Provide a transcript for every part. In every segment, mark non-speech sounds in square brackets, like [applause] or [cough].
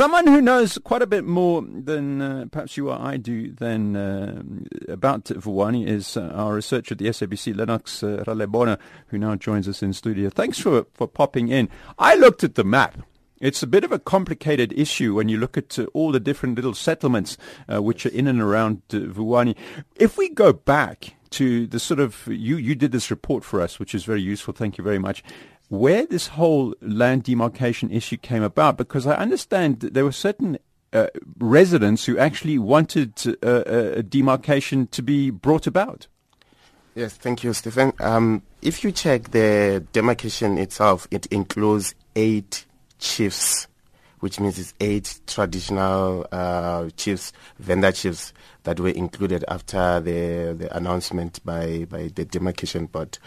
Someone who knows quite a bit more than uh, perhaps you or I do than uh, about Vuwani is uh, our researcher at the SABC, Lennox uh, Ralebona, who now joins us in studio. Thanks for, for popping in. I looked at the map. It's a bit of a complicated issue when you look at uh, all the different little settlements uh, which are in and around uh, Vuwani. If we go back to the sort of you you did this report for us, which is very useful. Thank you very much. Where this whole land demarcation issue came about, because I understand there were certain uh, residents who actually wanted uh, a demarcation to be brought about. Yes, thank you, Stephen. Um, if you check the demarcation itself, it includes eight chiefs, which means it's eight traditional uh, chiefs, Venda chiefs that were included after the the announcement by by the demarcation board.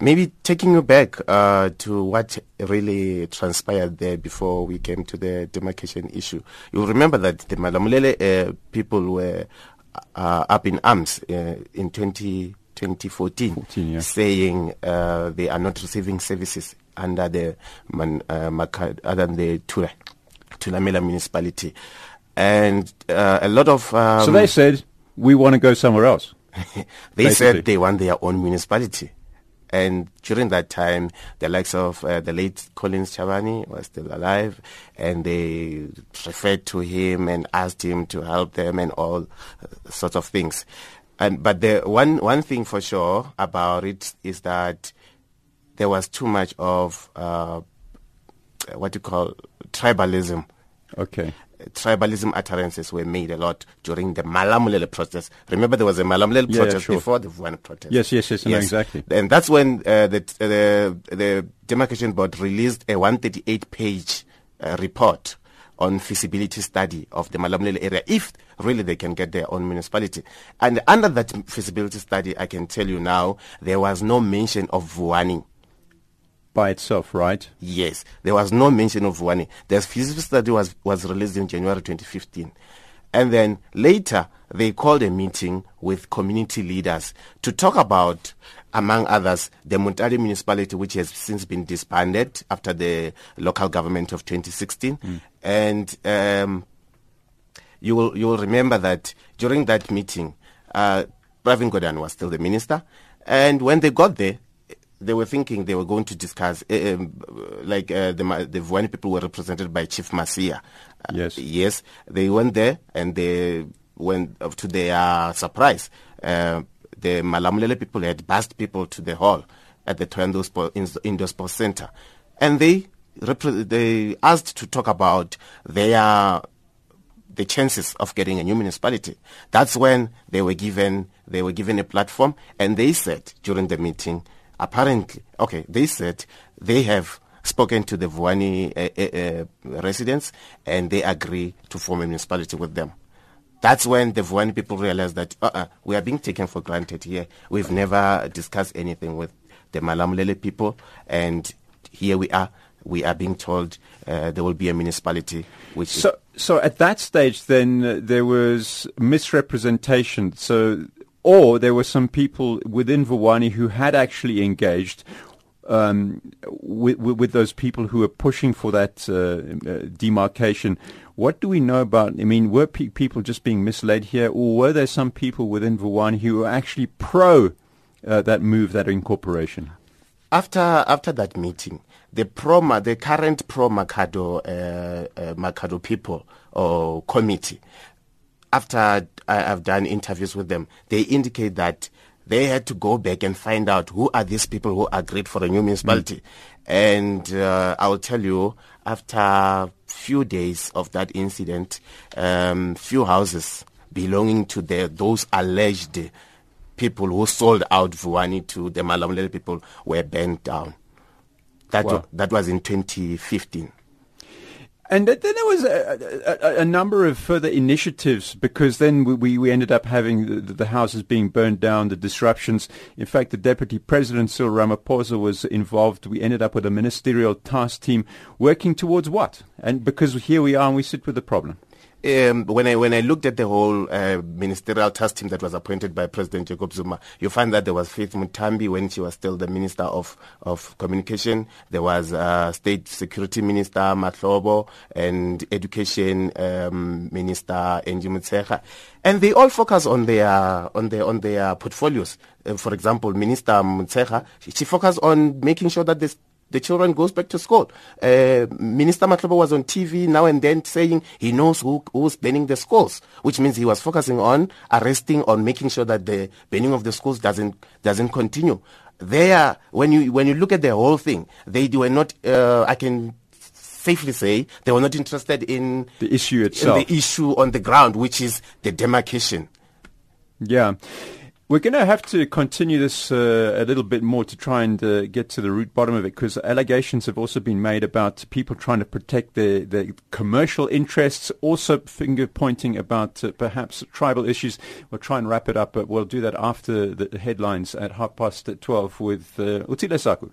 Maybe taking you back uh, to what really transpired there before we came to the demarcation issue. You remember that the Malamulele uh, people were uh, up in arms uh, in 20, 2014, 14, yeah. saying uh, they are not receiving services under the man, uh, other than the Tula, Thulamela municipality and uh, a lot of. Um, so they said we want to go somewhere else. [laughs] they basically. said they want their own municipality. And during that time, the likes of uh, the late Collins Chavani was still alive, and they referred to him and asked him to help them and all uh, sorts of things. And but the one one thing for sure about it is that there was too much of uh, what you call tribalism. Okay tribalism utterances were made a lot during the Malamulele protest. Remember, there was a Malamulele yeah, protest sure. before the Vuwani protest. Yes, yes, yes, yes. No, exactly. And that's when uh, the, the, the demarcation board released a 138-page uh, report on feasibility study of the Malamulele area, if really they can get their own municipality. And under that feasibility study, I can tell you now, there was no mention of Vuwani by itself, right? Yes. There was no mention of Vuwani. The feasibility study was, was released in January 2015. And then later, they called a meeting with community leaders to talk about, among others, the Mutale municipality, which has since been disbanded after the local government of 2016. Mm. And um, you will you will remember that during that meeting, uh, Pravin Gordhan was still the minister. And when they got there, they were thinking they were going to discuss, uh, um, like uh, the the Vuwani people were represented by Chief Masia. Uh, yes. yes, they went there and they went uh, to their surprise. Uh, the Malamulele people had bussed people to the hall at the Sport, Indoor Sports Center, and they they asked to talk about their the chances of getting a new municipality. That's when they were given they were given a platform, and they said during the meeting apparently, okay, they said they have spoken to the Vuwani uh, uh, residents and they agree to form a municipality with them. That's when the Vuwani people realized that uh-uh, we are being taken for granted here. We've never discussed anything with the Malamulele people, and here we are. We are being told uh, there will be a municipality. Which so, so at that stage, then uh, there was misrepresentation. So or there were some people within Vuwani who had actually engaged um, with, with, those people who were pushing for that uh, uh, demarcation. What do we know about? I mean, were pe- people just being misled here, or were there some people within Vuwani who were actually pro uh, that move, that incorporation? After after that meeting, the pro the current pro Makhado uh, uh, people or committee after I've done interviews with them, they indicate that they had to go back and find out who are these people who agreed for a new municipality. Mm. And uh, I will tell you, after few days of that incident, um, few houses belonging to the, those alleged people who sold out Vuwani to the Malamulele people were burnt down. That, wow. that was in 2015. And then there was a, a, a, number of further initiatives because then we, we ended up having the, the, houses being burned down, the disruptions. In fact, the Deputy President, Cyril Ramaphosa, was involved. We ended up with a ministerial task team working towards what? And because here we are and we sit with the problem. Um, when I when I looked at the whole uh, ministerial task team that was appointed by President Jacob Zuma, you find that there was Faith Muthambi when she was still the Minister of of Communication. There was uh, State Security Minister Mahlobo and Education um, Minister Angie Motshekga, and they all focus on their on their on their portfolios. Uh, for example, Minister Motshekga, she, she focused on making sure that this the children goes back to school. Uh, Minister Mahlobo was on TV now and then saying he knows who, who's banning the schools, which means he was focusing on arresting, on making sure that the banning of the schools doesn't doesn't continue. There, when you when you look at the whole thing, they were not. Uh, I can safely say they were not interested in the issue itself, the issue on the ground, which is the demarcation. Yeah. We're going to have to continue this uh, a little bit more to try and uh, get to the root bottom of it because allegations have also been made about people trying to protect their, their commercial interests, also finger pointing about uh, perhaps tribal issues. We'll try and wrap it up, but we'll do that after the headlines at half past 12 with uh, Utile Saku.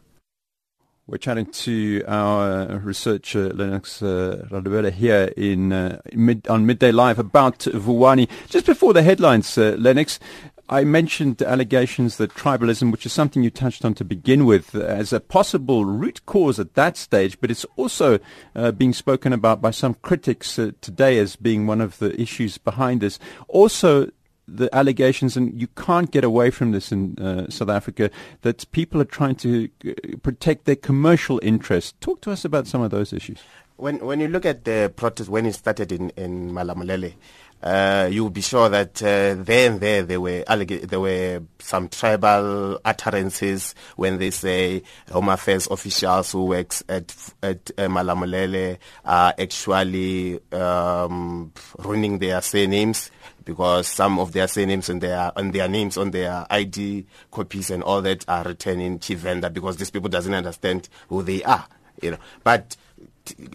We're chatting to our researcher Lennox uh, Radubela here in uh, mid, on Midday Live about Vuwani. Just before the headlines, uh, Lennox, I mentioned allegations that tribalism, which is something you touched on to begin with, as a possible root cause at that stage, but it's also uh, being spoken about by some critics uh, today as being one of the issues behind this. Also, the allegations, and you can't get away from this in uh, South Africa, that people are trying to uh, protect their commercial interests. Talk to us about some of those issues. When when you look at the protest when it started in in Malamulele, uh, you'll be sure that uh, there and there there were alleg- there were some tribal utterances when they say Home Affairs officials who works at at uh, Malamulele are actually um, ruining their surnames because some of their surnames and their and their names on their ID copies and all that are written in Tshivenda because these people doesn't understand who they are, you know. But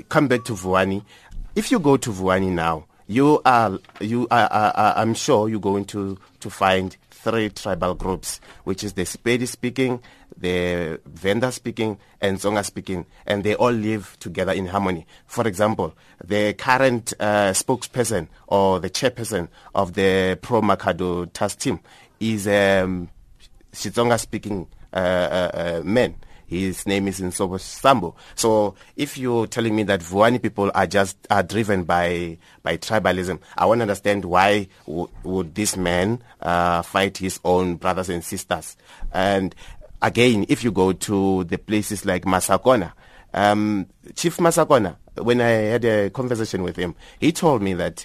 come back to Vuwani. If you go to Vuwani now, you are you are, are, are, I'm sure you're going to to find three tribal groups, which is the Sepedi speaking, the Venda speaking, and Tsonga speaking, and they all live together in harmony. For example, the current uh, spokesperson or the chairperson of the Pro Makhado task team is um, Xitsonga speaking uh, uh, uh man. His name is Nsovo Sambo. So if you're telling me that Vuwani people are just are driven by by tribalism, I want to understand why w- would this man uh, fight his own brothers and sisters? And again, if you go to the places like Masakona, um, Chief Masakona, when I had a conversation with him, he told me that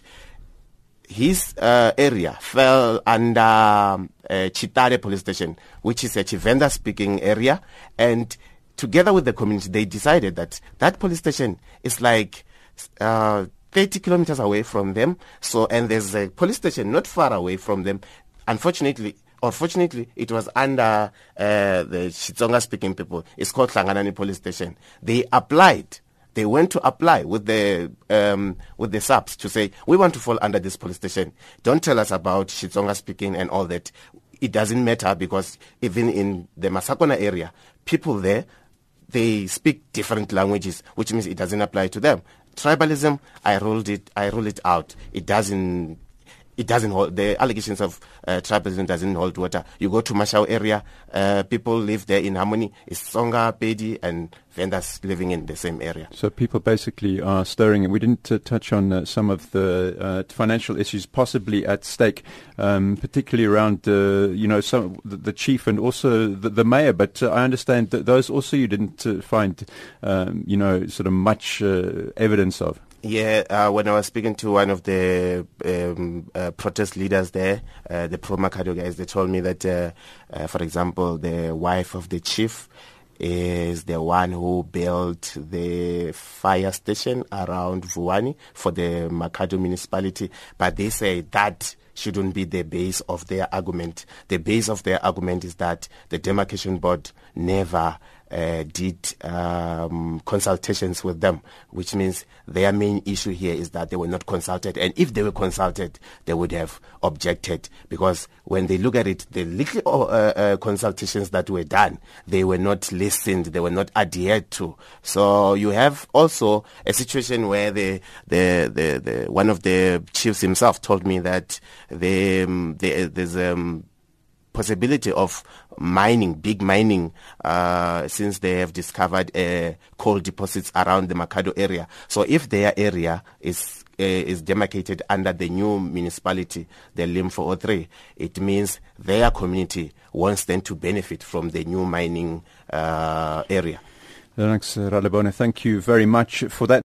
his uh, area fell under um, uh, Chitare police station, which is a Tshivenda speaking area. And together with the community, they decided that that police station is like uh, 30 kilometers away from them. So, and there's a police station not far away from them. Unfortunately, Unfortunately, it was under uh, the Xitsonga speaking people. It's called Hlanganani police station. They applied they went to apply with the um, with the SAPS to say we want to fall under this police station. Don't tell us about Xitsonga speaking and all that. It doesn't matter because even in the Masakona area, people there they speak different languages, which means it doesn't apply to them. Tribalism, I ruled it. I rule it out. It doesn't it doesn't hold the allegations of uh, tribalism doesn't hold water. You go to Mashau area, uh, people live there in harmony. It's Tsonga, Pedi, and Vendas living in the same area. So people basically are stirring. And we didn't uh, touch on uh, some of the uh, financial issues possibly at stake, um, particularly around uh, you know some the, the, chief and also the, the mayor. But I understand that those also you didn't find um, you know sort of much evidence of. Yeah, uh, when I was speaking to one of the um, uh, protest leaders there, uh, the pro Makhado guys, they told me that, uh, uh, for example, the wife of the chief is the one who built the fire station around Vuwani for the Makhado municipality. But they say that shouldn't be the base of their argument. The base of their argument is that the demarcation board never uh, did um, consultations with them, which means their main issue here is that they were not consulted. And if they were consulted, they would have objected because when they look at it, the uh, uh, consultations that were done, they were not listened, they were not adhered to. So you have also a situation where the the the, the one of the chiefs himself told me that the, um, the there's um possibility of mining, big mining, uh, since they have discovered uh, coal deposits around the Makhado area. So if their area is uh, is demarcated under the new municipality, the LIM 403, it means their community wants them to benefit from the new mining uh, area. Lennox Ralebona, thank you very much for that.